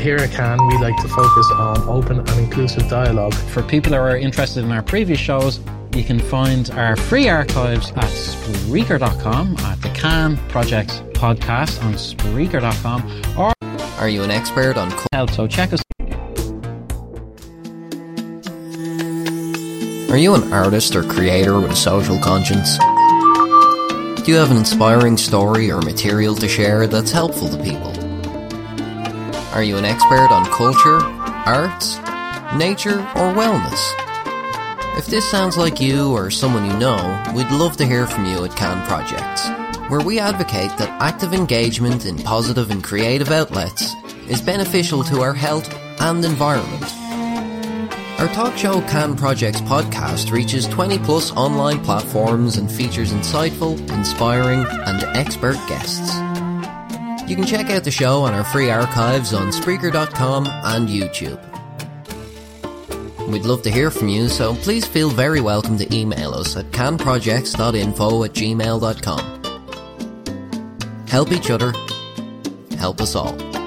here at Can, we like to focus on open and inclusive dialogue. For people who are interested in our previous shows, you can find our free archives at Spreaker.com at the Can Project podcast on Spreaker.com or Are you an expert on help. So check us. Out. Are you an artist or creator with a social conscience? Do you have an inspiring story or material to share that's helpful to people? Are you an expert on culture, arts, nature, or wellness? If this sounds like you or someone you know, we'd love to hear from you at Can Projects, where we advocate that active engagement in positive and creative outlets is beneficial to our health and environment. Our talk show Can Projects podcast reaches 20 plus online platforms and features insightful, inspiring, and expert guests. You can check out the show on our free archives on Spreaker.com and YouTube. We'd love to hear from you, so please feel very welcome to email us at canprojects.info at gmail.com. Help each other, help us all.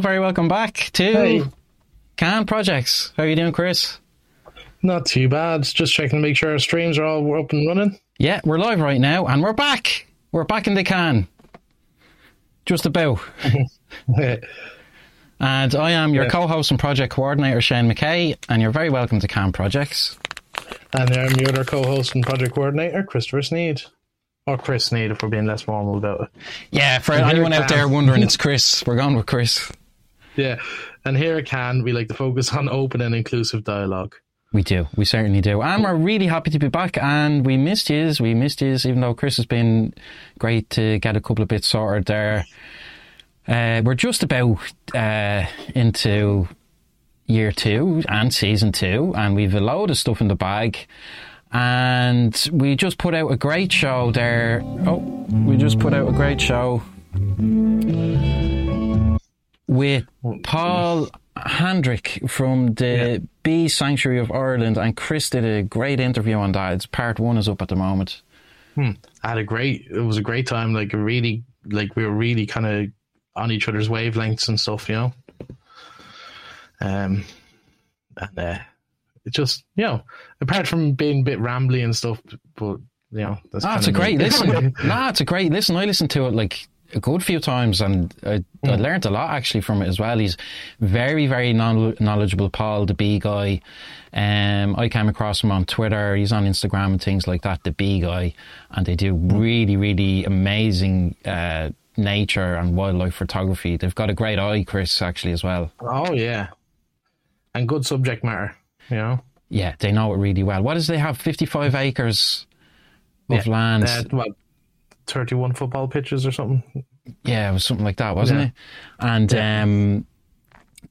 Very welcome back to Hey. Can Projects. How are you doing, Chris? Not too bad. Just checking to make sure our streams are all up and running. Yeah, we're live right now and we're back. We're back in the can. Just about. And I am your Yeah. co-host and project coordinator, Shane McKay, and you're very welcome to Can Projects. and I'm your other co-host and project coordinator, Christopher Sneed. Or Chris Sneed, if we're being less formal about it. Yeah, for anyone out there wondering, it's Chris. We're going with Chris. Yeah. And here at Can, we like to focus on open and inclusive dialogue. We do. We certainly do. And we're really happy to be back. And we missed yous. We missed yous, even though Chris has been great to get a couple of bits sorted there. Uh, we're just about uh, into year two and season two, and we've a load of stuff in the bag. And we just put out a great show there. Oh, we just put out a great show with Paul Handrick from the Bee Sanctuary of Ireland, and Chris did a great interview on that. It's part one is up at the moment. I had a great, it was a great time. Like, really, like, we were really kind of on each other's wavelengths and stuff, you know? Um, and, uh, it just, you know, apart from being a bit rambly and stuff, but, you know, that's it's a great listen. nah, it's a great listen. I listened to it like a good few times, and I, I learned a lot actually from it as well. He's very, very knowl- knowledgeable. Paul, the bee guy. Um, I came across him on Twitter. He's on Instagram and things like that. The bee guy, and they do really, really amazing uh, nature and wildlife photography. They've got a great eye, Chris, actually as well. Oh, yeah. And good subject matter, you know? Yeah, they know it really well. What does they have? Fifty-five acres of Yeah. land. Uh, what, 31 football pitches or something? Yeah, it was something like that, wasn't Yeah. it? And um,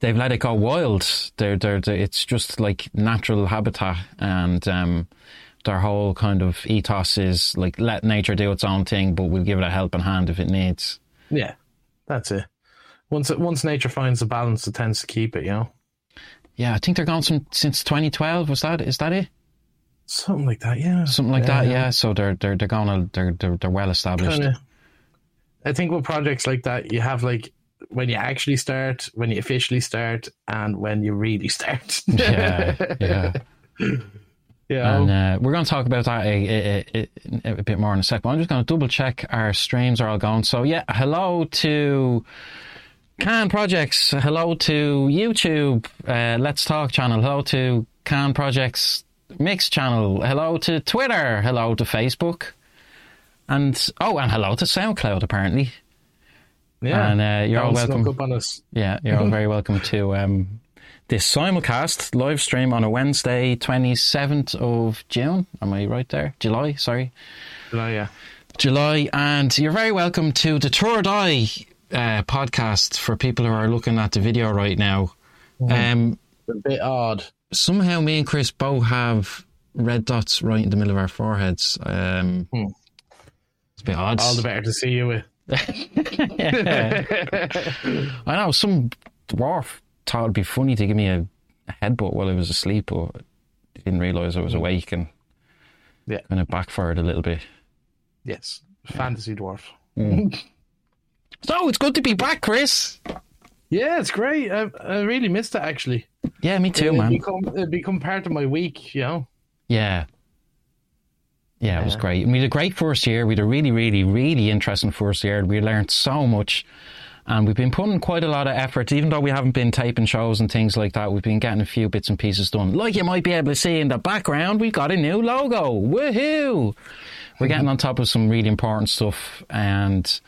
they've let it go wild. They're, they're, they it's just like natural habitat, and um, their whole kind of ethos is like let nature do its own thing, but we'll give it a helping hand if it needs. Yeah, that's it. Once it, once nature finds the balance, it tends to keep it, you know? Yeah, I think they're gone some, since 2012. Was that is that it? Something like that, yeah. Something like that. Yeah. So they're they're they're gonna they're they're, they're well established. Kinda, I think with projects like that, you have like when you actually start, when you officially start, and when you really start. Yeah, yeah. yeah. And uh, we're going to talk about that a, a, a, a bit more in a sec. But I'm just going to double check our streams are all going. So yeah, hello to Can Projects. Hello to YouTube. Uh, Let's Talk channel. Hello to Can Projects Mix channel. Hello to Twitter. Hello to Facebook. And oh, and hello to SoundCloud apparently. yeah. and, uh, you're all welcome. up on us. Yeah, you're all very welcome to um, this simulcast live stream on a Wednesday, 27th of June. Am I right there? July, sorry. Know, yeah. July. And you're very welcome to the Third Eye uh, podcast for people who are looking at the video right now. Um, A bit odd. Somehow me and Chris both have red dots right in the middle of our foreheads. Um, Hmm. It's a bit odd. All the better to see you with. I know some dwarf thought it'd be funny to give me a, a headbutt while I was asleep, but didn't realise I was awake and Yeah. kind of backfired a little bit. Yes. Fantasy dwarf. So it's good to be back, Chris. Yeah, it's great. I, I really missed it actually. Yeah, me too, It man. become it become part of my week, you know. Yeah. Yeah, it was great. And we had a great first year. We had a really, really, really interesting first year. We learned so much. And we've been putting quite a lot of effort, even though we haven't been taping shows and things like that. We've been getting a few bits and pieces done. Like you might be able to see in the background, we've got a new logo. Woohoo! We're mm-hmm. getting on top of some really important stuff. And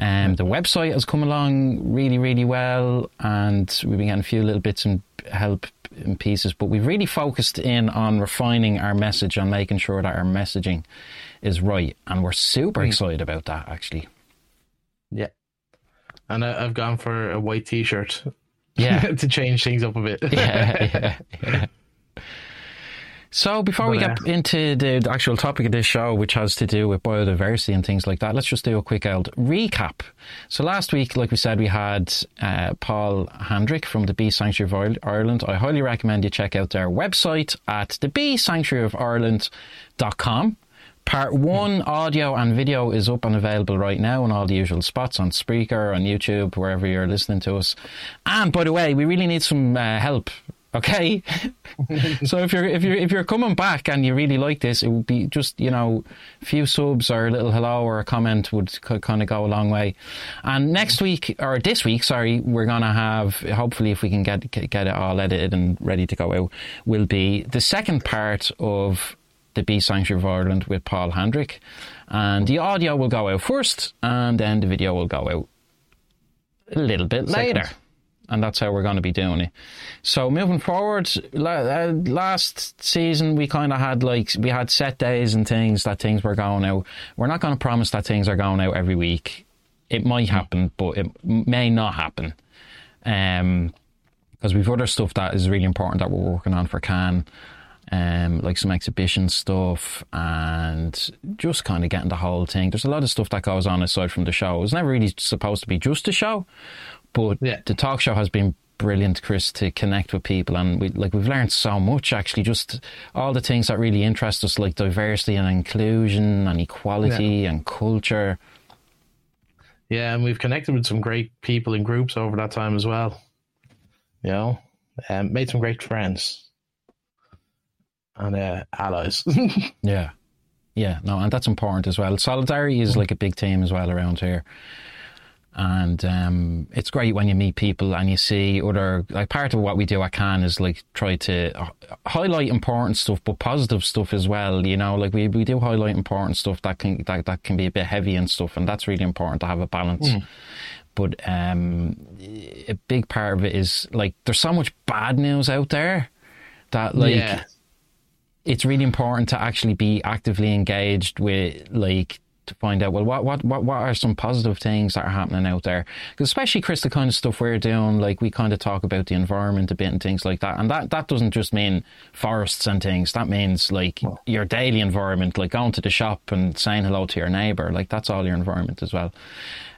um, the website has come along really, really well. And we've been getting a few little bits and help and pieces. But we've really focused in on refining our message and making sure that our messaging is right. And we're super excited about that, actually. Yeah. And I, I've gone for a white T-shirt Yeah. to change things up a bit. yeah, yeah, yeah. So before we But, get into the actual topic of this show, which has to do with biodiversity and things like that, let's just do a quick old recap. So last week, like we said, we had uh, Paul Handrick from the Bee Sanctuary of Ireland. I highly recommend you check out their website at thebeesanctuaryofireland.com. Part one audio and video is up and available right now on all the usual spots on Spreaker, on YouTube, wherever you're listening to us. And by the way, we really need some uh, help. Okay, so if you're if you're if you're coming back and you really like this, it would be just you know a few subs or a little hello or a comment would kind of go a long way. And next mm-hmm. week or this week, sorry, we're gonna have hopefully if we can get get it all edited and ready to go out, will be the second part of the Bee Sanctuary of Ireland with Paul Handrick. And the audio will go out first, and then the video will go out a little bit Second. later. And that's how we're going to be doing it. So moving forward, uh, last season we kind of had like we had set days and things that things were going out. We're not going to promise that things are going out every week. It might happen, but it may not happen. Um, because we've other stuff that is really important that we're working on for Can, um, like some exhibition stuff and just kind of getting the whole thing. There's a lot of stuff that goes on aside from the show. It's never really supposed to be just a show, but Yeah. the talk show has been brilliant, Chris, to connect with people, and we like we've learned so much actually. Just all the things that really interest us, like diversity and inclusion and equality and culture. Yeah, and we've connected with some great people in groups over that time as well. You know, um, made some great friends and uh, allies. Yeah. Yeah, no, and that's important as well. Solidarity is like a big theme as well around here. And um, it's great when you meet people and you see other, like part of what we do at Can is like try to highlight important stuff, but positive stuff as well. You know, like we, we do highlight important stuff that can, that, that can be a bit heavy and stuff. And that's really important to have a balance. But um, a big part of it is like there's so much bad news out there that like yeah, it's really important to actually be actively engaged with like to find out well what what what, what are some positive things that are happening out there because especially chris the kind of stuff we're doing like we kind of talk about the environment a bit and things like that and that that doesn't just mean forests and things that means like your daily environment like going to the shop and saying hello to your neighbor like that's all your environment as well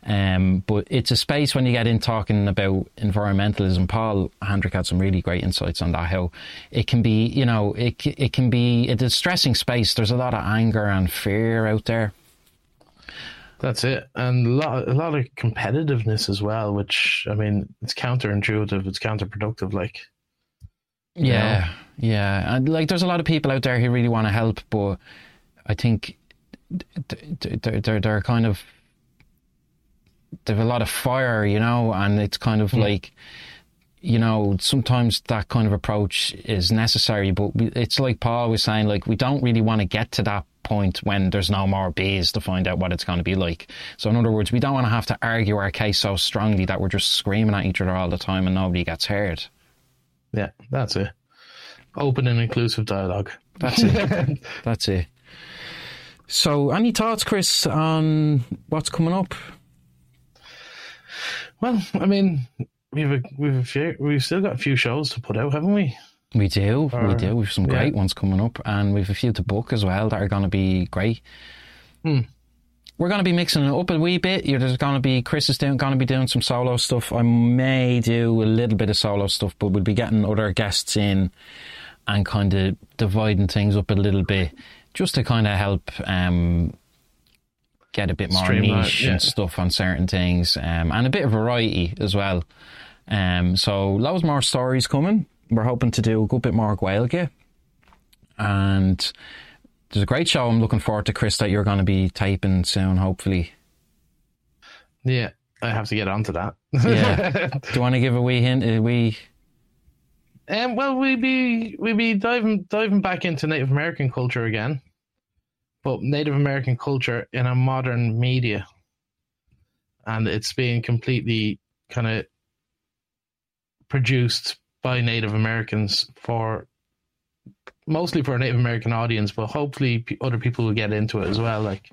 um, but it's a space when you get in talking about environmentalism. Paul Hendrick had some really great insights on that. How it can be, you know, it it can be a distressing space. There's a lot of anger and fear out there. That's it, and a lot, a lot of competitiveness as well. Which I mean, it's counterintuitive. It's counterproductive. Like, Yeah, yeah, and like there's a lot of people out there who really want to help, but I think th- th- they're they're, they're kind of they've a lot of fire, you know, and it's kind of like you know sometimes that kind of approach is necessary, but we, it's like Paul was saying, like we don't really want to get to that point when there's no more bees to find out what it's going to be like. So in other words, we don't want to have to argue our case so strongly that we're just screaming at each other all the time and nobody gets heard. yeah, that's it. Open and inclusive dialogue. That's it. That's it. So, any thoughts, Chris, on what's coming up? Well, I mean, we've a, we've a few, we've still got a few shows to put out, haven't we? We do, we do. We've some yeah. great ones coming up, and we've a few to book as well that are going to be great. Hmm. We're going to be mixing it up a wee bit. There's going to be Chris is doing, going to be doing some solo stuff. I may do a little bit of solo stuff, but we'll be getting other guests in and kind of dividing things up a little bit, just to kind of help um, get a bit more Streamline, niche yeah. and stuff on certain things, um, and a bit of variety as well. Um, so loads more stories coming. We're hoping to do a good bit more Gaeilge. And there's a great show I'm looking forward to, Chris, that you're going to be taping soon, hopefully. Yeah, I have to get onto that. Yeah. Do you want to give a wee hint? A wee... Um, well, we be we be diving diving back into Native American culture again, but Native American culture in a modern media, and it's being completely kind of produced by Native Americans for mostly for a Native American audience, but hopefully other people will get into it as well. Like,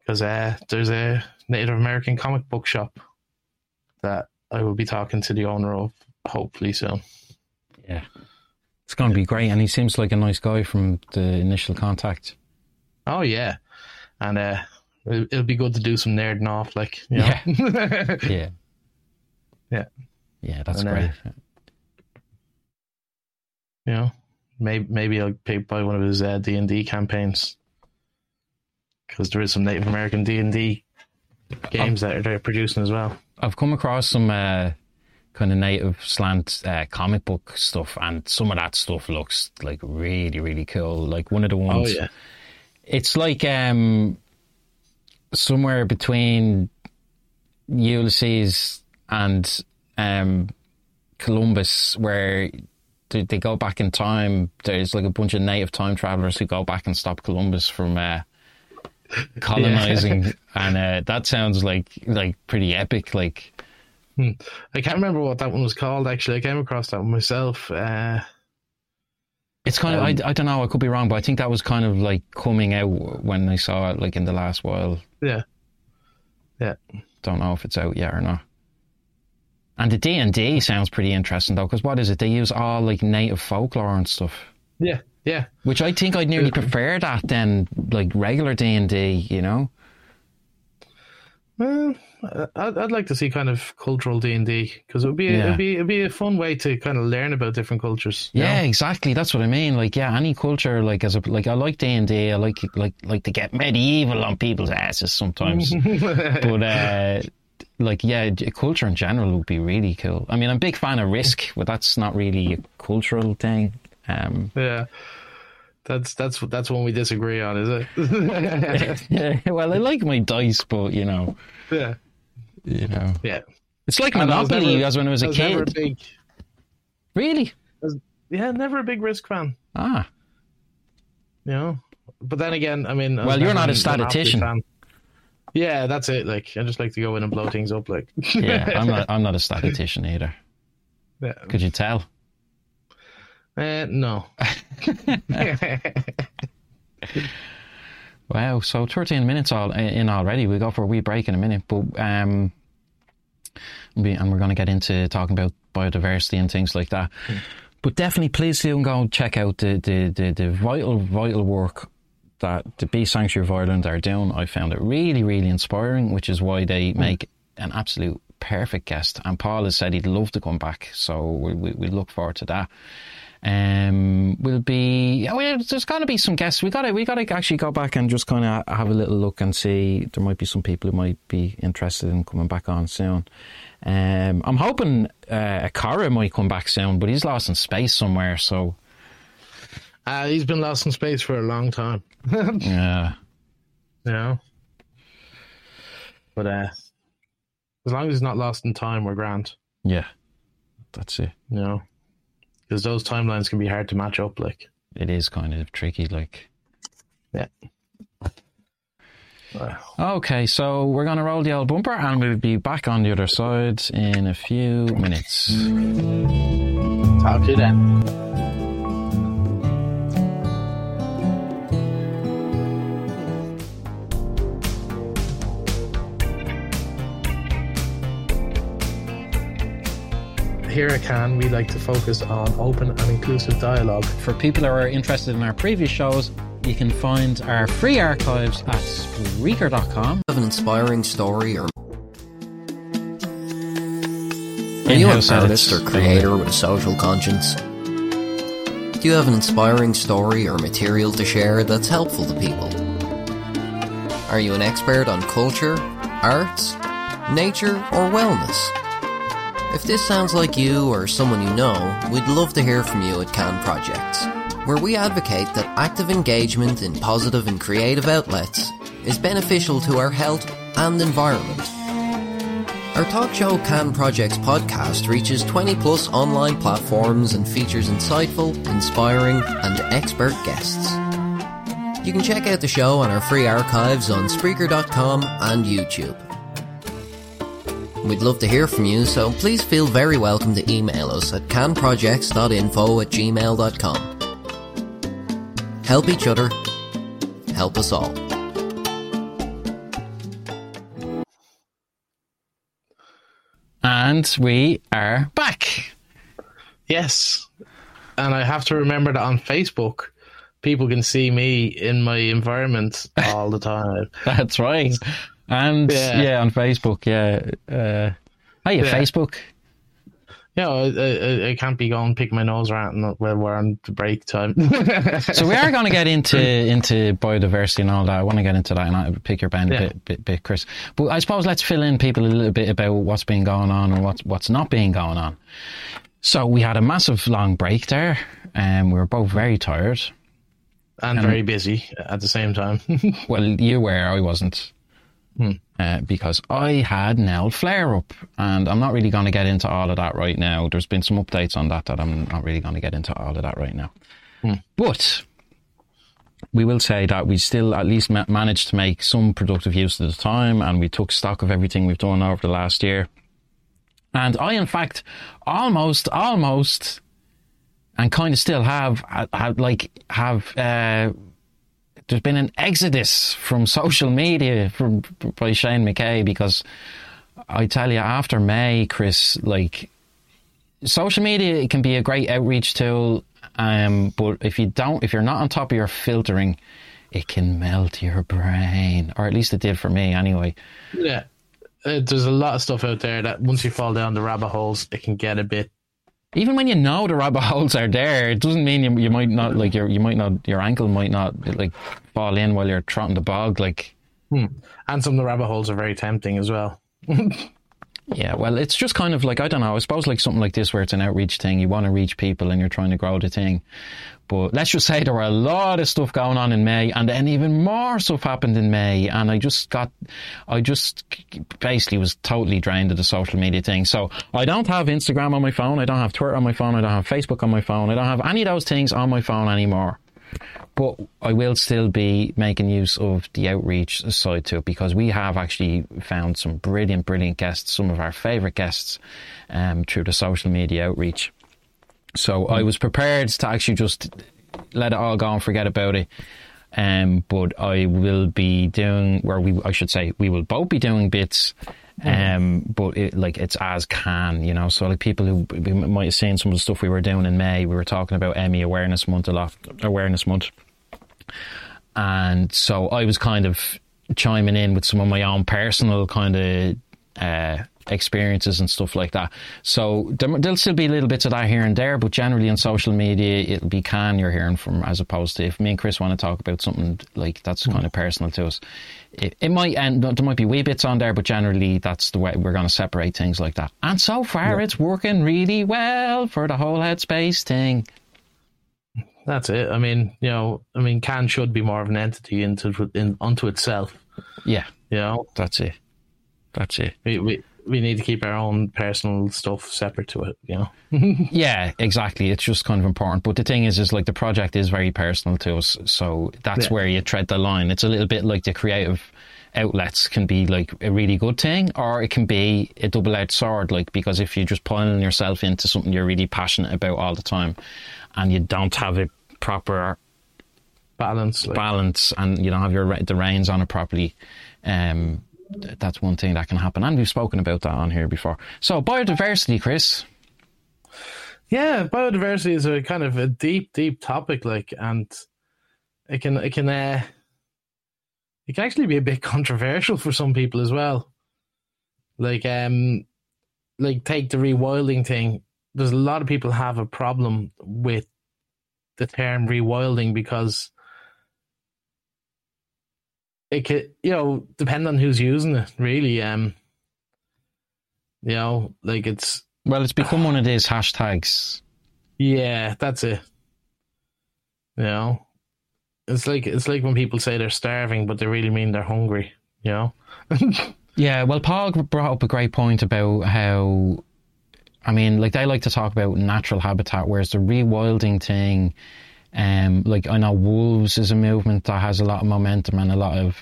because uh, there's a Native American comic book shop that I will be talking to the owner of hopefully soon. Yeah. It's going to be great. And he seems like a nice guy from the initial contact. Oh yeah, and uh, it'll, it'll be good to do some nerding off, like you know. Yeah. Yeah. Yeah, that's And, uh, great. you know, maybe maybe I'll pay buy one of his uh, D and D campaigns because there is some Native American D and D games that they're producing as well. I've come across some uh, kind of native slant uh, comic book stuff, and some of that stuff looks like really, really cool. Like one of the Oh ones, yeah, it's like um, somewhere between Ulysses and um, Columbus, where they, they go back in time. There's like a bunch of native time travelers who go back and stop Columbus from uh, colonizing, and uh, that sounds like like pretty epic. Like I can't remember what that one was called. Actually, I came across that one myself. Uh, It's kind of Um, I, I don't know I could be wrong but I think that was kind of like coming out when I saw it like in the last while yeah, yeah, don't know if it's out yet or not and the D&D sounds pretty interesting though because what is it they use all like native folklore and stuff yeah, yeah. which I think I'd nearly prefer that than like regular D&D you know Well, I'd, I'd like to see kind of cultural D and D because it would be Yeah. it'd be it'd be a fun way to kind of learn about different cultures. yeah know? exactly that's what I mean like yeah any culture like as a like I like D&D I like like like to get medieval on people's asses sometimes but uh, like yeah, culture in general would be really cool. I mean, I'm a big fan of Risk, but that's not really a cultural thing. Um, yeah. That's that's that's one we disagree on, is it? yeah, well, I like my dice, but you know, yeah, you know, yeah. it's like was Monopoly never- as when I was a I a kid. big, Really? yeah, never a big Risk fan. Ah, You know, but then again, I mean, Well, was you're not a statistician. Yeah, that's it. Like, I just like to go in and blow things up. Like, yeah. I'm not. I'm not a statistician either. Yeah. Could you tell? Uh, no. Wow. So 13 minutes all in already. We'll go for a wee break in a minute, but um, we, and we're going to get into talking about biodiversity and things like that. But definitely, please do go and check out the, the, the, the vital, vital work that the Bee Sanctuary of Ireland are doing. I found it really, really inspiring, which is why they make an absolute perfect guest. And Paul has said he'd love to come back, so we, we, we look forward to that. Um, we'll be. Yeah, well, there's going to be some guests. We got to. We got to actually go back and just kind of have a little look and see. There might be some people who might be interested in coming back on soon. Um, I'm hoping uh, Akara might come back soon, but he's lost in space somewhere. So uh, he's been lost in space for a long time. yeah, You know? But uh, as long as he's not lost in time, we're grand. yeah, that's it. You know? Because those timelines can be hard to match up. Like, It is kind of tricky. Like, yeah. okay, so we're gonna roll the old bumper, and we'll be back on the other side in a few minutes. Talk to you then. Here at Can, we like to focus on open and inclusive dialogue. For people who are interested in our previous shows, you can find our free archives at Spreaker.com. have an inspiring story or Are you an artist or creator with a social conscience? Do you have an inspiring story or material to share that's helpful to people? Are you an expert on culture, arts, nature, or wellness? If this sounds like you or someone you know, we'd love to hear from you at Can Projects, where we advocate that active engagement in positive and creative outlets is beneficial to our health and environment. Our talk show Can Projects podcast reaches 20 plus online platforms and features insightful, inspiring, and expert guests. You can check out the show on our free archives on Spreaker.com and YouTube. We'd love to hear from you, so please feel very welcome to email us at canprojects.info at gmail.com. Help each other, help us all. And we are back. Yes. And I have to remember that on Facebook, people can see me in my environment all the time. That's right. And yeah, Yeah. on Facebook, yeah. Uh, hey, Yeah. Facebook. Know, I, I, I can't be going pick my nose around when we're on the break time. So we are going to get into into biodiversity and all that. I want to get into that and I pick your brain a bit, bit, bit, Chris. But I suppose let's fill in people a little bit about what's been going on and what's what's not been going on. So we had a massive long break there, and we were both very tired. and very busy at the same time. Well, you were, I wasn't. Uh, because I had an old flare up, and I'm not really going to get into all of that right now. There's been some updates on that that I'm not really going to get into all of that right now. But we will say that we still at least ma- managed to make some productive use of the time, and we took stock of everything we've done over the last year. And I, in fact, almost, almost, and kind of still have, have like, have. Uh, there's been an exodus from social media from by Shane McKay because I tell you, after May, Chris, like social media it can be a great outreach tool, um, but if you don't, if you're not on top of your filtering, it can melt your brain, or at least it did for me anyway. yeah. Uh, there's a lot of stuff out there that once you fall down the rabbit holes, it can get a bit. Even when you know the rabbit holes are there, it doesn't mean you, you might not like your you might not your ankle might not like fall in while you're trotting the bog like. Hmm. And some of the rabbit holes are very tempting as well. Yeah, well, it's just kind of like I don't know. I suppose like something like this, where it's an outreach thing. You want to reach people, and you're trying to grow the thing. But let's just say there were a lot of stuff going on in May, and then even more stuff happened in May. And I just got, I just basically was totally drained of the social media thing. So I don't have Instagram on my phone. I don't have Twitter on my phone. I don't have Facebook on my phone. I don't have any of those things on my phone anymore but I will still be making use of the outreach side to it because we have actually found some brilliant, brilliant guests, some of our favourite guests, um, through the social media outreach. So I was prepared to actually just let it all go and forget about it. Um, but I will be doing, where we, I should say, we will both be doing bits. Um, but it, like it's as can, you know. So like people who might have seen some of the stuff we were doing in May, we were talking about ME Awareness Month a lot, Awareness Month, and so I was kind of chiming in with some of my own personal kind of uh, experiences and stuff like that. So there, there'll still be little bits of that here and there, but generally on social media, it'll be can you're hearing from, as opposed to if me and Chris want to talk about something like that's mm. kind of personal to us. It, it might end, there might be wee bits on there, but generally that's the way we're going to separate things like that. And so far, it's working really well for the whole headspace thing. That's it. I mean, you know, I mean, can should be more of an entity into in, unto itself. Yeah, You know, that's it. That's it. we, we we need to keep our own personal stuff separate to it. You know, Yeah, exactly. It's just kind of important. But the thing is, is like the project is very personal to us, so that's Yeah. where you tread the line. It's a little bit like the creative outlets can be like a really good thing, or it can be a double-edged sword. Like because if you're just piling yourself into something you're really passionate about all the time, and you don't have a proper balance. Like, balance and you don't have your the reins on it properly, um, that's one thing that can happen. And we've spoken about that on here before. So biodiversity, Chris. Yeah, biodiversity is a kind of a deep, deep topic, like, and it can, it can, uh, it can actually be a bit controversial for some people as well. Like, um, like take the rewilding thing. There's a lot of people have a problem with the term rewilding because it could, you know, depend on who's using it. Really, um, you know, like it's Well, it's become one of these hashtags. yeah, that's it. You know, it's like it's like when people say they're starving, but they really mean they're hungry. You know. Yeah, well, Paul brought up a great point about how, I mean, like they like to talk about natural habitat, whereas the rewilding thing, um, like I know wolves is a movement that has a lot of momentum and a lot of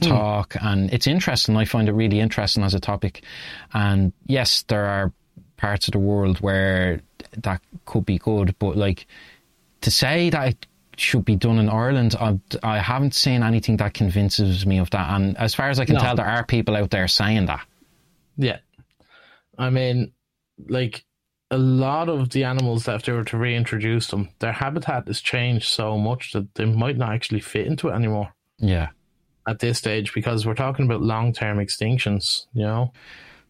talk, and it's interesting. I find it really interesting as a topic. And yes, there are parts of the world where that could be good, but like to say that it should be done in Ireland, I, I haven't seen anything that convinces me of that. And as far as I can No. tell, there are people out there saying that. Yeah. I mean, like a lot of the animals that if they were to reintroduce them, their habitat has changed so much that they might not actually fit into it anymore Yeah. at this stage because we're talking about long term extinctions, you know?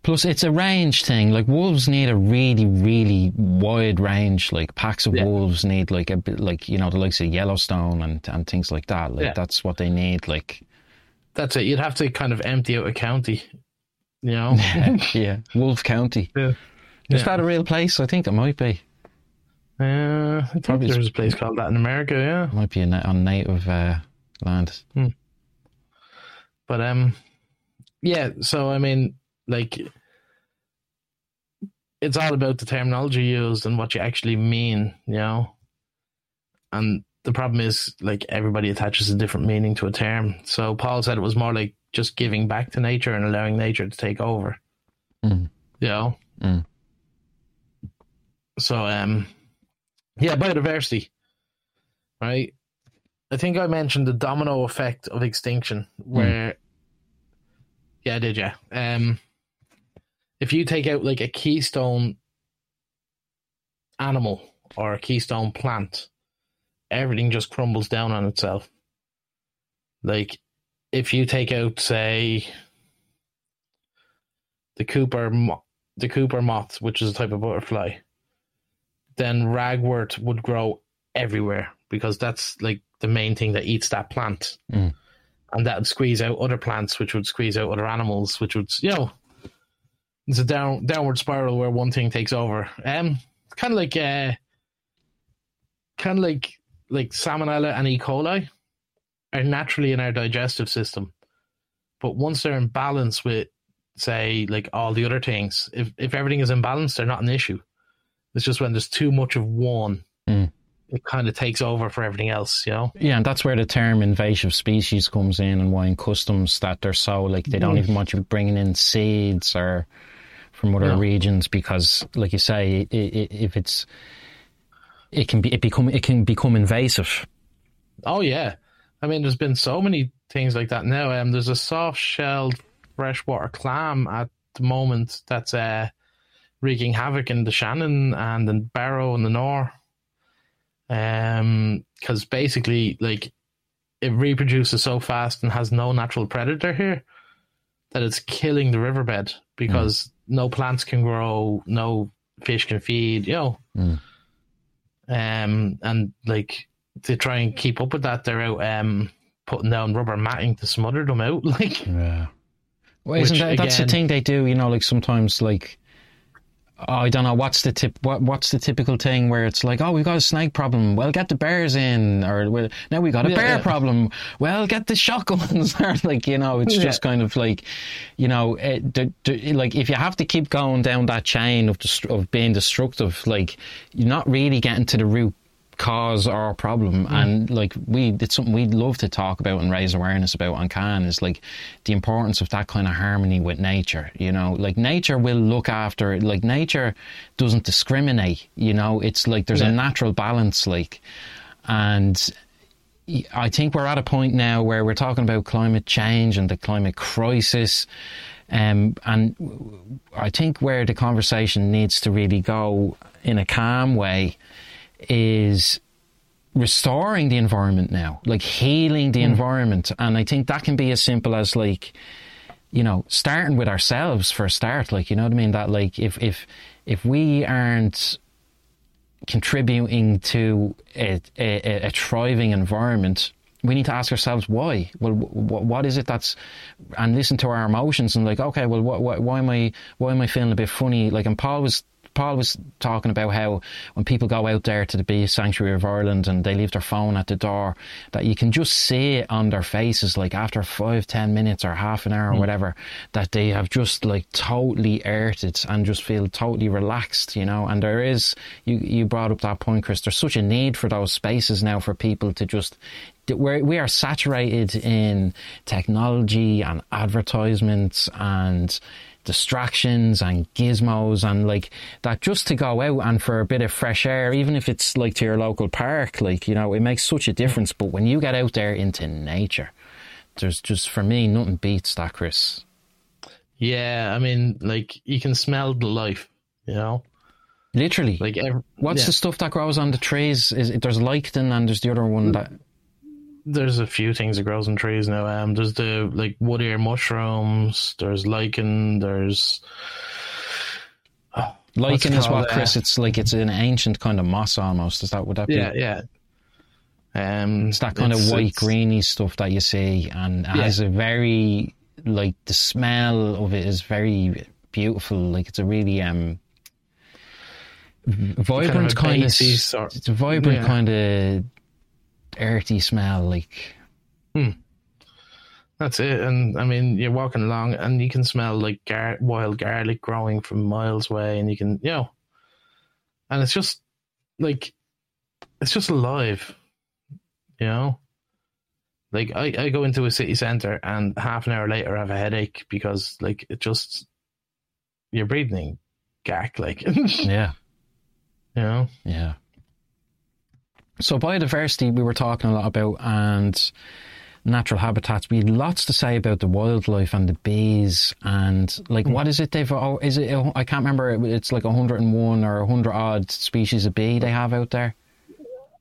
Plus, it's a range thing. Like wolves need a really, really wide range. Like packs of Yeah. wolves need like a bit, like you know, the likes of Yellowstone and and things like that. Like Yeah. that's what they need. Like That's it. You'd have to kind of empty out a county, you know? yeah, Wolf County. yeah. Is Yeah. that a real place? I think it might be. Uh, I think Probably there's a place called that in America, yeah. It might be a na- on native uh, land. But um, yeah. So I mean, like, it's all about the terminology used and what you actually mean, you know. And the problem is, like, everybody attaches a different meaning to a term. So Paul said it was more like just giving back to nature and allowing nature to take over. Mm. You know. Mm. So um, yeah, biodiversity, right? I think I mentioned the domino effect of extinction, where yeah, did you? Um, if you take out like a keystone animal or a keystone plant, everything just crumbles down on itself. Like if you take out, say, the Cooper mo- the Cooper moth, which is a type of butterfly, then ragwort would grow everywhere because that's like the main thing that eats that plant. Mm. And that would squeeze out other plants, which would squeeze out other animals, which would, you know, it's a down downward spiral where one thing takes over. Um, kind of like, uh, kind of like like salmonella and E. coli are naturally in our digestive system, but once they're in balance with, say, like all the other things, if if everything is in balance, they're not an issue. It's just when there's too much of one, Mm. it kind of takes over for everything else, you know. Yeah, and that's where the term invasive species comes in, and why in customs that they're so like they don't Mm. even want you bringing in seeds or from other No. regions because, like you say, i i if it's it can be it become it can become invasive. Oh yeah, I mean, there's been so many things like that now. Um, there's a soft-shelled freshwater clam at the moment that's uh wreaking havoc in the Shannon and the Barrow and the Nore. Um, because basically, like, it reproduces so fast and has no natural predator here that it's killing the riverbed because no plants can grow, no fish can feed. You know, Mm. um, and like to try and keep up with that, they're out um putting down rubber matting to smother them out. Like, Yeah. Well, isn't Which, that, that's the thing they do? You know, like sometimes, like oh, I don't know what's the tip. What what's the typical thing where it's like, oh, we've got a snake problem. Well, get the bears in, or well, now we got a Yeah, bear yeah. problem. Well, get the shotguns. or like you know, it's Yeah. just kind of like, you know, it, like if you have to keep going down that chain of dest- of being destructive, like you're not really getting to the root cause or problem. And like we it's something we'd love to talk about and raise awareness about on can is like the importance of that kind of harmony with nature you know? Like nature will look after like nature doesn't discriminate you know? It's like there's a natural balance like and I think we're at a point now where we're talking about climate change and the climate crisis Um, and I think where the conversation needs to really go in a calm way is restoring the environment now, like healing the mm. environment. And I think that can be as simple as like, you know, starting with ourselves for a start. Like, you know what I mean? That like if if if we aren't contributing to a, a, a thriving environment, we need to ask ourselves why. Well, wh- what is it that's, and listen to our emotions and like, okay, well, what, what, why am I, why am I feeling a bit funny? Like, and Paul was Paul was talking about how when people go out there to the Bee Sanctuary of Ireland and they leave their phone at the door, that you can just see it on their faces, like after five, ten minutes or half an hour or hmm. whatever, that they have just like totally earthed and just feel totally relaxed, you know. And there is, you, you brought up that point, Chris, there's such a need for those spaces now for people to just we're, we are saturated in technology and advertisements and distractions and gizmos and like that just to go out and for a bit of fresh air even if it's like to your local park like you know it makes such a difference but when you get out there into nature there's just for me nothing beats that chris Yeah, I mean, like you can smell the life, you know. literally Like ev- what's yeah. the stuff that grows on the trees is there's lichen and there's the other one that there's a few things that grows in trees now. Um, there's the like wood ear mushrooms. There's lichen. There's lichen it is what chris it's like it's an ancient kind of moss almost is that would that be yeah, yeah. Um, It's that kind of white greeny stuff that you see, and it Yeah. has a very like the smell of it is very beautiful. Like it's a really um vibrant a kind of, sort- it's a vibrant Yeah. kind of earthy smell. Like hmm. That's it. And I mean, you're walking along and you can smell like gar- wild garlic growing from miles away, and you can, you know, and it's just like, it's just alive, you know. Like I, I go into a city center and half an hour later I have a headache because like it just you're breathing gack like yeah. you know. yeah. So biodiversity we were talking a lot about and natural habitats. We had lots to say about the wildlife and the bees and like what is it they've oh, is it I can't remember it's like 101 or 100 odd species of bee they have out there.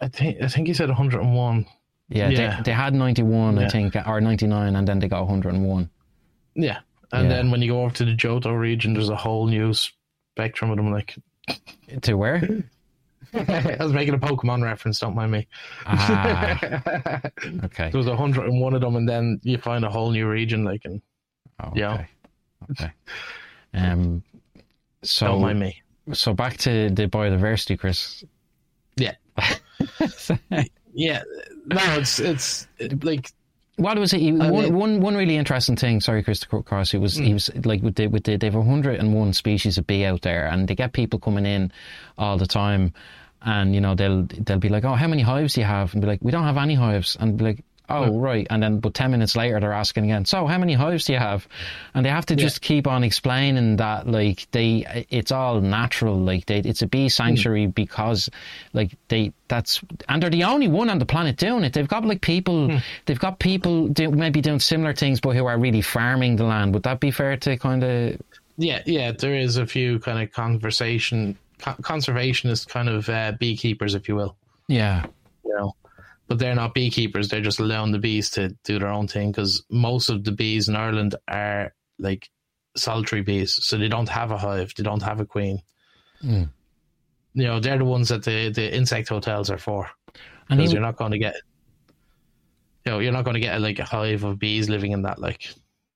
I think I think he said 101. Yeah, Yeah. They, they had 91 I think or 99 and then they got 101. Yeah. And Yeah. then when you go over to the Johto region, there's a whole new spectrum of them. Like, To where? I was making a Pokemon reference, don't mind me. ah, there okay. was a hundred and one of them, and then you find a whole new region. Like, and Oh, Yeah. Okay. Okay. Um so don't mind me. so back to the biodiversity Chris. Yeah. Yeah. No, it's it's it, like What was it? He, one, mean- one, one really interesting thing. Sorry, Chris to cut across. It was he was like with the with the they've hundred and one species of bee out there, and they get people coming in all the time, and you know they'll they'll be like, oh, how many hives do you have? And be like, we don't have any hives, and be like. Oh right, and then but ten minutes later they're asking again. So how many hives do you have? And they have to just keep on explaining that like they, it's all natural. Like they, it's a bee hmm. sanctuary because like they that's and they're the only one on the planet doing it. They've got like people, hmm. they've got people do, maybe doing similar things, but who are really farming the land. Would that be fair to kind of? yeah, yeah. There is a few kind of conversation co- conservationist kind of uh, beekeepers, if you will. Yeah, you know. But they're not beekeepers; they're just allowing the bees to do their own thing. Because most of the bees in Ireland are like solitary bees, so they don't have a hive, they don't have a queen. Mm. You know, they're the ones that the the insect hotels are for. Because you're not going to get, you know, you're not going to get like a hive of bees living in that. Like,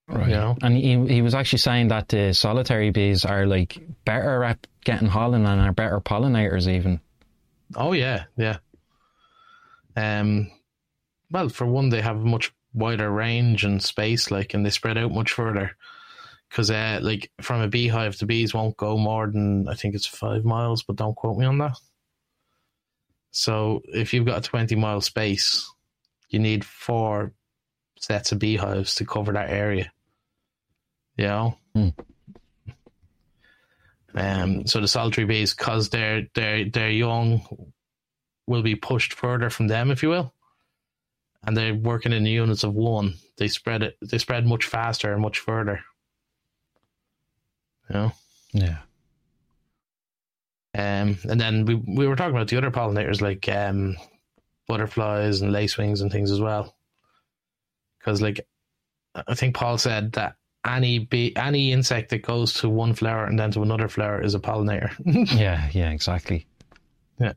right. you know, and he he was actually saying that the solitary bees are like better at getting pollen and are better pollinators even. oh yeah, yeah. Um, well, for one, they have a much wider range and space, like, and they spread out much further. Because, uh, like, from a beehive, the bees won't go more than I think it's five miles, but don't quote me on that. So, if you've got a twenty mile space, you need four sets of beehives to cover that area. You know. Hmm. Um, so the solitary bees, because they're they're they're young, will be pushed further from them, if you will. And they're working in the units of one. They spread it. They spread much faster and much further. You know. Yeah. Um, and then we we were talking about the other pollinators like um, butterflies and lacewings and things as well. Because like I think Paul said that any bee, any insect that goes to one flower and then to another flower is a pollinator. Yeah, yeah, exactly. yeah.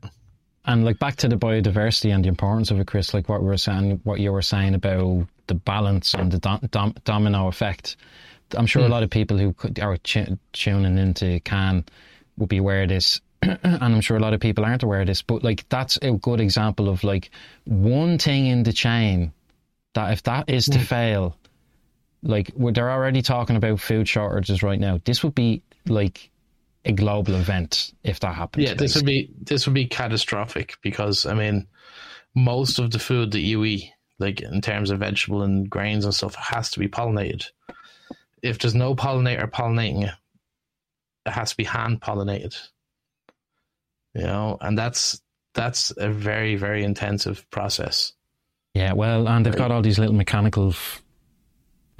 And like back to the biodiversity and the importance of it, Chris. Like what we were saying, what you were saying about the balance and the dom- dom- domino effect. I'm sure a hmm. lot of people who are tu- tuning into can will be aware of this, and I'm sure a lot of people aren't aware of this. But like that's a good example of like one thing in the chain that if that is to hmm. fail, like they're already talking about food shortages right now. This would be like a global event if that happened. Yeah, this would be this would be catastrophic because I mean, most of the food that you eat, like in terms of vegetable and grains and stuff, has to be pollinated. If there's no pollinator pollinating it, it has to be hand pollinated. You know, and that's that's a very very intensive process. Yeah, well, and they've got all these little mechanical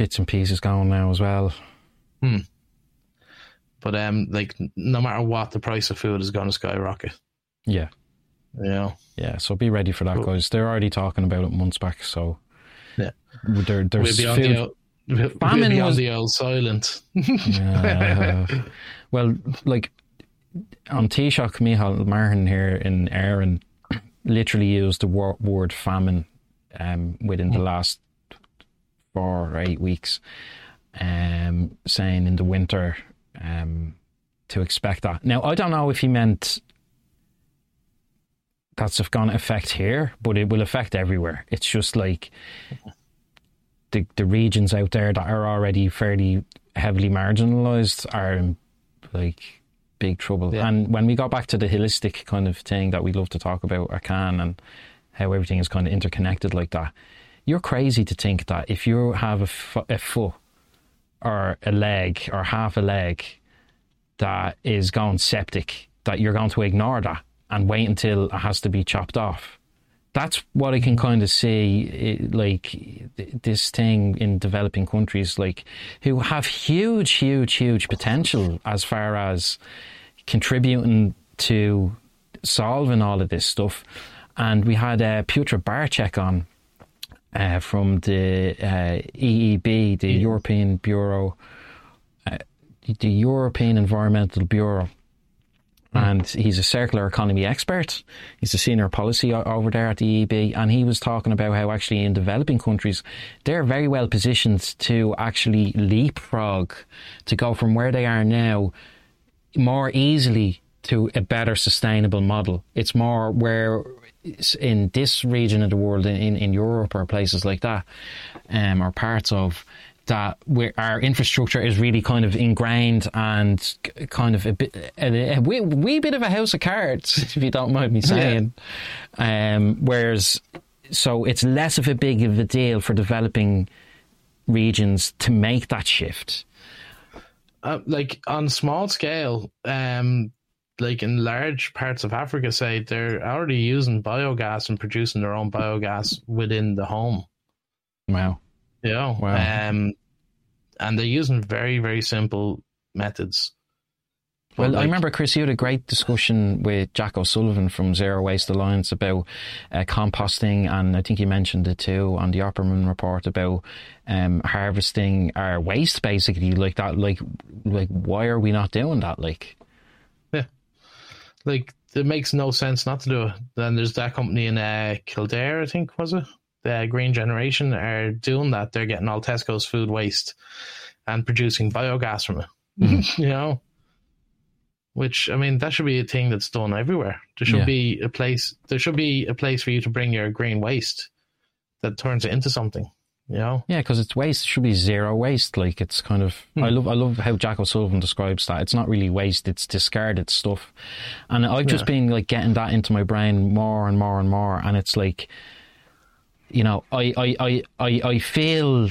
bits and pieces going now as well. Hmm. But um, like no matter what, the price of food is going to skyrocket. Yeah, know, yeah. So be ready for that, Cool. guys. They're already talking about it months back. So Yeah. there, we'll there's be on food. the old, we'll Famine be was- the old silent. Yeah. well, like on Taoiseach Micheál Martin here in Erin, literally used the wor- word famine um, within the last four or eight weeks, um, saying in the winter um, to expect that. Now, I don't know if he meant that's going to affect here, but it will affect everywhere. It's just like the the regions out there that are already fairly heavily marginalized are in like big trouble. Yeah. And when we got back to the holistic kind of thing that we love to talk about, I can and how everything is kind of interconnected like that. You're crazy to think that if you have a, fo- a foot or a leg or half a leg that is going septic, that you're going to ignore that and wait until it has to be chopped off. That's what I can kind of see, it, like th- this thing in developing countries, like who have huge, huge, huge potential as far as contributing to solving all of this stuff. And we had uh, Piotr Barczyk on uh, from the uh, EEB, the European Bureau, uh, the European Environmental Bureau. And he's a circular economy expert. He's a senior policy o- over there at the EEB. And he was talking about how actually in developing countries, they're very well positioned to actually leapfrog, to go from where they are now more easily to a better sustainable model. It's more where in this region of the world, in, in, Europe or places like that, um, or parts of that, where our infrastructure is really kind of ingrained and kind of a bit, a, a wee, wee bit of a house of cards, if you don't mind me saying. Um, whereas, so it's less of a big of a deal for developing regions to make that shift. uh, like on small scale, um, like in large parts of Africa, say they're already using biogas and producing their own biogas within the home. Wow. Yeah. Wow. um, and they're using very very simple methods. But, Well, I remember, Chris, you had a great discussion with Jack O'Sullivan from Zero Waste Alliance about uh, composting, and I think you mentioned it too on the Opperman report about um, harvesting our waste, basically, like that. Like, like, why are we not doing that? Like, like it makes no sense not to do it. Then there's that company in uh, Kildare, I think was it? The Green Generation are doing that. They're getting all Tesco's food waste and producing biogas from it. you know, which I mean that should be a thing that's done everywhere. There should Yeah. be a place. There should be a place for you to bring your green waste that turns it into something. You know, yeah, because it's waste. It should be zero waste. Like, it's kind of. I hmm. love. I love how Jack O'Sullivan describes that. It's not really waste. It's discarded stuff, and I've just Yeah. been like getting that into my brain more and more and more, and it's like, you know, I I I I, I feel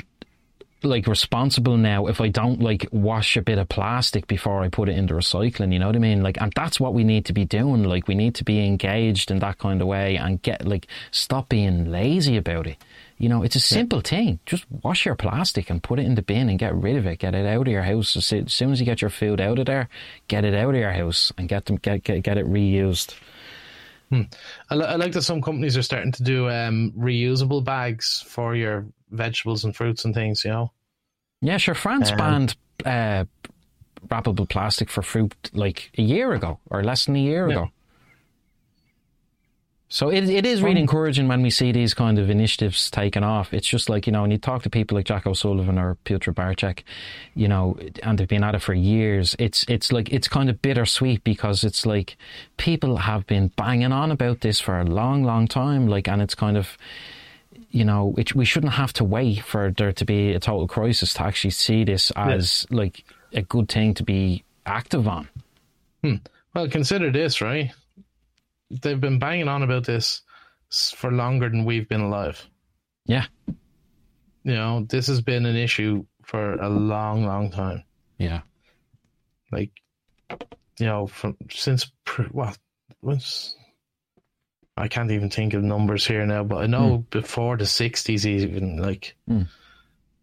like responsible now if I don't like wash a bit of plastic before I put it into recycling. You know what I mean? Like, and that's what we need to be doing. Like, we need to be engaged in that kind of way and get like stop being lazy about it. You know, it's a simple thing. Just wash your plastic and put it in the bin and get rid of it. Get it out of your house as soon as you get your food out of there. Get it out of your house and get them get get, get it reused. Hmm. I, I, like that some companies are starting to do um, reusable bags for your vegetables and fruits and things. You know. Yeah, sure. France um, banned uh, wrappable plastic for fruit like a year ago or less than a year yeah. ago. So it, it is really encouraging when we see these kind of initiatives taken off. It's just like, you know, when you talk to people like Jack O'Sullivan or Piotr Barczyk, you know, and they've been at it for years, it's, it's like, it's kind of bittersweet because it's like people have been banging on about this for a long, long time. Like, and it's kind of, you know, it, we shouldn't have to wait for there to be a total crisis to actually see this as yeah. like a good thing to be active on. Hmm. Well, consider this, right? They've been banging on about this for longer than we've been alive. Yeah. You know, this has been an issue for a long, long time. Yeah. Like, you know, from since well, once I can't even think of numbers here now, but I know mm. before the '60s, even like, mm.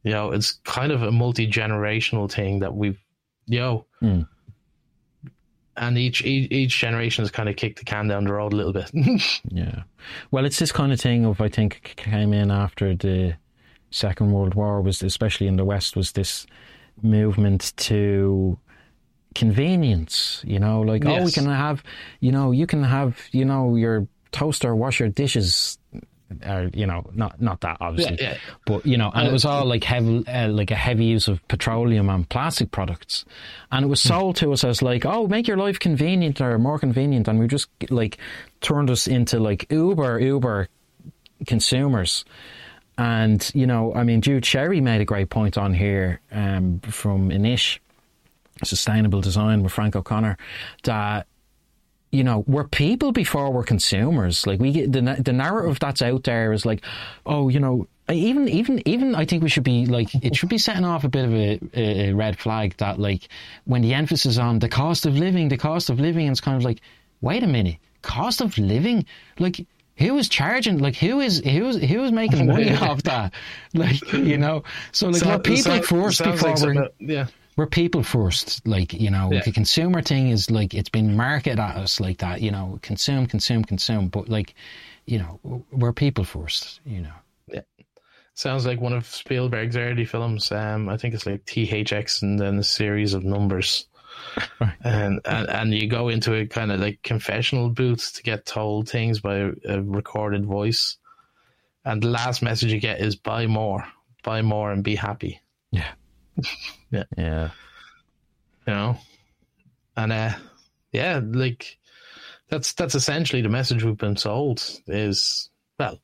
you know, it's kind of a multi generational thing that we've, you know, mm and each, each each generation has kind of kicked the can down the road a little bit. yeah, well, it's this kind of thing of I think came in after the Second World War was especially in the West was this movement to convenience. You know, like yes. oh, we can have, you know, you can have, you know, your toaster wash your dishes or you know, not not that obviously, yeah, yeah. but you know, and it was all like heavy, uh, like a heavy use of petroleum and plastic products, and it was hmm. sold to us as like, oh, make your life convenient or more convenient, and we just like turned us into like Uber Uber consumers. And you know, I mean, Jude Sherry made a great point on here um, from Inish Sustainable Design with Frank O'Connor that you know, we're people before we're consumers. Like we get the the narrative that's out there is like, oh, you know, even even even I think we should be like it should be setting off a bit of a, a red flag that like when the emphasis on the cost of living, the cost of living, it's kind of like, wait a minute, cost of living, like who is charging? Like who is who is who is making money off that? Like you know, so like so, we're people so, first before like we're yeah we're people first. Like, you know, yeah. the consumer thing is like, it's been marketed at us like that, you know, consume, consume, consume. But like, you know, we're people first, you know. Yeah. Sounds like one of Spielberg's early films. Um, I think it's like THX and then a series of numbers. Right. And, and and you go into a kind of like confessional booth to get told things by a, a recorded voice. And the last message you get is buy more, buy more and be happy. Yeah. Yeah. Yeah. You know? And uh yeah, like that's that's essentially the message we've been sold is well,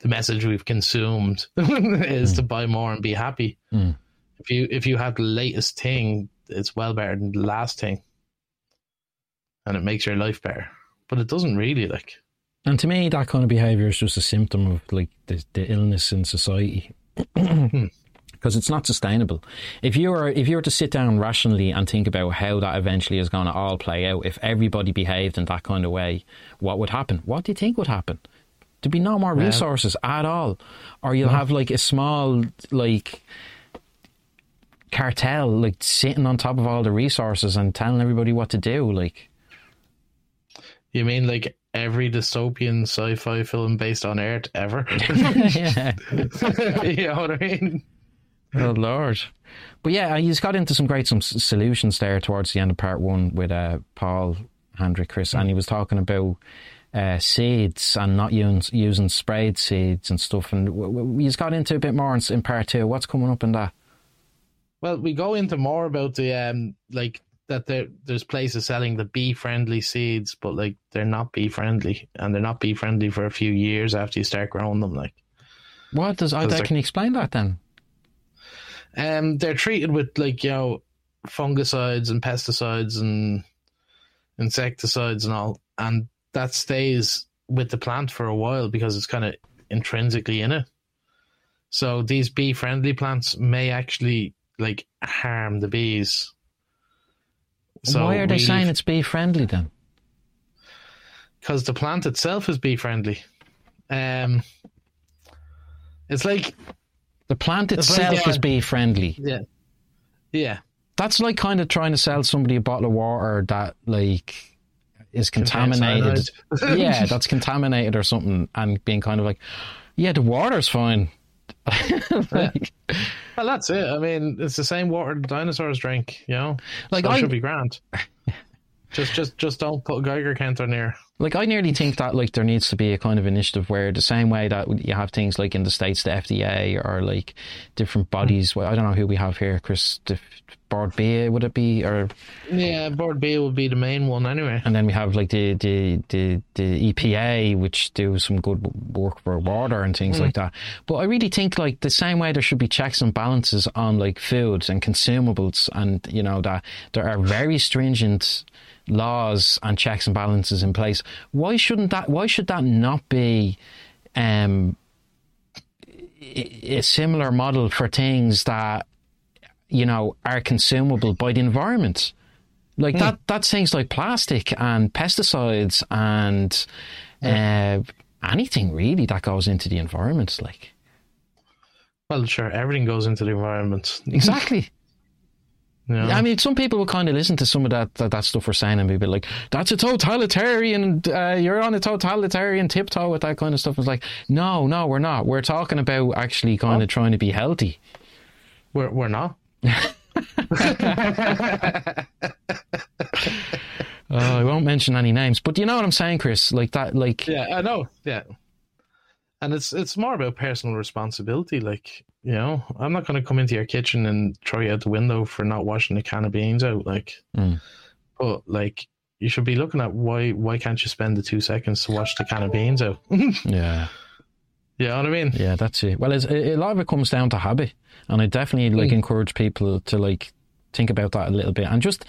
the message we've consumed is mm. to buy more and be happy. Mm. If you if you have the latest thing, it's well better than the last thing. And it makes your life better. But it doesn't really like and to me, that kind of behaviour is just a symptom of like the, the illness in society. Because it's not sustainable. If you were if you were to sit down rationally and think about how that eventually is going to all play out, if everybody behaved in that kind of way, what would happen? What do you think would happen? There'd be no more resources yeah. at all, or you'll have like a small like cartel like sitting on top of all the resources and telling everybody what to do. Like, you mean like every dystopian sci-fi film based on Earth ever? yeah, you know what I mean. Oh Lord! But yeah, he's got into some great some solutions there towards the end of part one with uh, Paul, Hendrik, Chris, and he was talking about uh, seeds and not using, using sprayed seeds and stuff. And he's got into a bit more in, in, part two. What's coming up in that? Well, we go into more about the um like that there there's places selling the bee friendly seeds, but like they're not bee friendly, and they're not bee friendly for a few years after you start growing them. Like, what does I? Can you explain that then? Um, they're treated with like you know fungicides and pesticides and insecticides and all, and that stays with the plant for a while because it's kind of intrinsically in it. So these bee friendly plants may actually like harm the bees. So Why are they saying it's bee friendly then? because the plant itself is bee friendly. Um, it's like The plant like, itself yeah. is bee friendly. yeah, yeah, That's like kind of trying to sell somebody a bottle of water that like is contaminated. yeah, that's contaminated or something, and being kind of like, yeah, the water's fine. like, Well, that's it. I mean, it's the same water the dinosaurs drank. You know, Like, so it I- should be grand. just, just, just don't put a Geiger counter near. Like I nearly think that like there needs to be a kind of initiative where the same way that you have things like in the states the FDA or like different hmm. bodies. Well, I don't know who we have here, Chris. The Bord Bia would it be or Yeah, Bord Bia would be the main one anyway. and then we have like the the the, the EPA which do some good work for water and things hmm. like that. But I really think like the same way there should be checks and balances on like foods and consumables and you know that there are very stringent laws and checks and balances in place. Why shouldn't that why should that not be um a similar model for things that you know are consumable by the environment? Like that that's things like plastic and pesticides and uh, anything really that goes into the environment like Well, sure, everything goes into the environment. exactly Know? I mean, some people will kind of listen to some of that that, that stuff we're saying and be a bit like, "That's a totalitarian. Uh, you're on a totalitarian tiptoe with that kind of stuff." It's like, no, no, we're not. We're talking about actually kind of trying to be healthy. we're we're not. Uh, I won't mention any names, but you know what I'm saying, Chris? Like that, like Yeah, I know. Yeah, and it's it's more about personal responsibility. Like you know, I'm not going to come into your kitchen and throw you out the window for not washing the can of beans out. Like, Mm. but like you should be looking at why why can't you spend the two seconds to wash the can of beans out? yeah, you know what I mean? yeah, that's it. Well, it's, a a lot of it comes down to habit, and I definitely like Mm. encourage people to like think about that a little bit and just,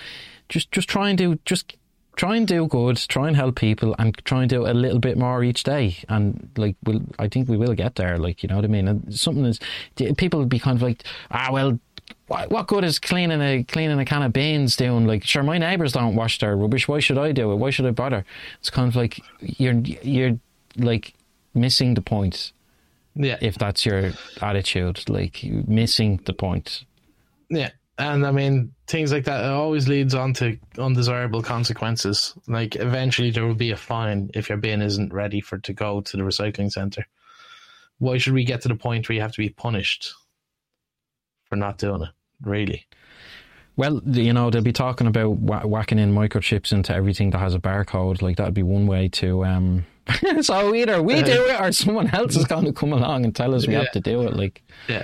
just, just try and do just try and do good, try and help people, and try and do a little bit more each day. And like, we'll, I think we will get there. Like, you know what I mean? And something is, people will be kind of like, ah, well, what, what good is cleaning a cleaning a can of beans doing? Like, sure, my neighbours don't wash their rubbish. Why should I do it? Why should I bother? It's kind of like you're you're like missing the point Yeah, if that's your attitude. Like missing the point. yeah. And I mean, things like that it always leads on to undesirable consequences. Like eventually there will be a fine if your bin isn't ready for to go to the recycling center. Why should we get to the point where you have to be punished for not doing it? Really? Well, you know, they'll be talking about wha- whacking in microchips into everything that has a barcode. Like that'd be one way to. um So either we do it or someone else is going to come along and tell us we Yeah. have to do it. Like, Yeah.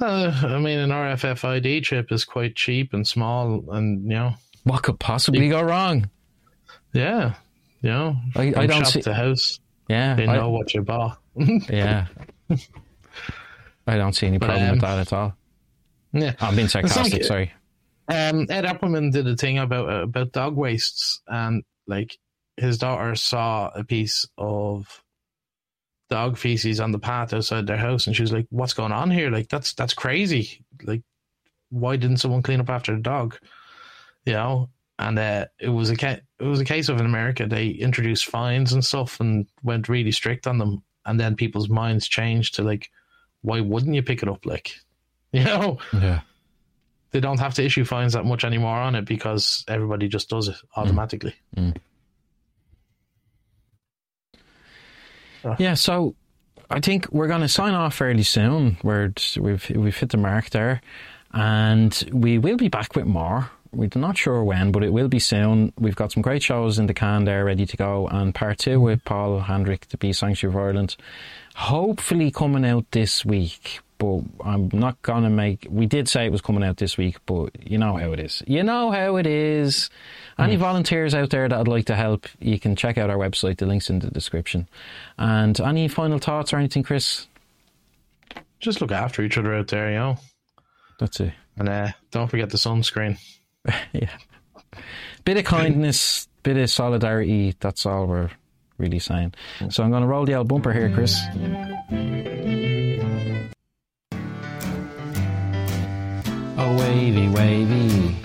Uh, I mean, an RFID chip is quite cheap and small, and you know, what could possibly go wrong? yeah, you know, I- I don't shop see- to house, Yeah, they I- know what you bought. yeah. I don't see any problem um, with that at all. yeah, I'm being It's like- sarcastic. Sorry. Um, Ed Appleman did a thing about uh, about dog wastes, and like his daughter saw a piece of dog feces on the path outside their house, and she was like, "What's going on here? Like that's that's crazy. Like, why didn't someone clean up after the dog? You know?" And uh, it was a ca- it was a case of in America they introduced fines and stuff and went really strict on them, and then people's minds changed to like, why wouldn't you pick it up? Like, you know Yeah. they don't have to issue fines that much anymore on it because everybody just does it automatically. Uh. Yeah, so I think we're going to sign off fairly soon. We're we've we've hit the mark there, and we will be back with more. We're not sure when, but it will be soon. We've got some great shows in the can there, ready to go, and part two mm-hmm. with Paul Hendrick, the Bee Sanctuary of Ireland, hopefully coming out this week. But I'm not gonna make. We did say it was coming out this week, but you know how it is. You know how it is. Any volunteers out there that'd like to help, you can check out our website. The link's in the description. And any final thoughts or anything, Chris? Just look after each other out there, you know, That's it. and uh, don't forget the sunscreen. yeah. Bit of kindness, bit of solidarity. That's all we're really saying. So I'm going to roll the old bumper here, Chris. Wavy, wavy.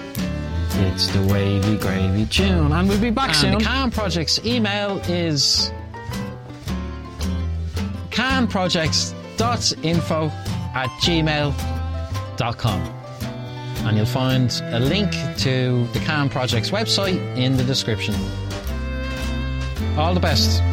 It's the wavy gravy tune. And we'll be back And soon. the Can Project's email is canprojects.info at gmail.com. And you'll find a link to the Can Projects website in the description. All the best.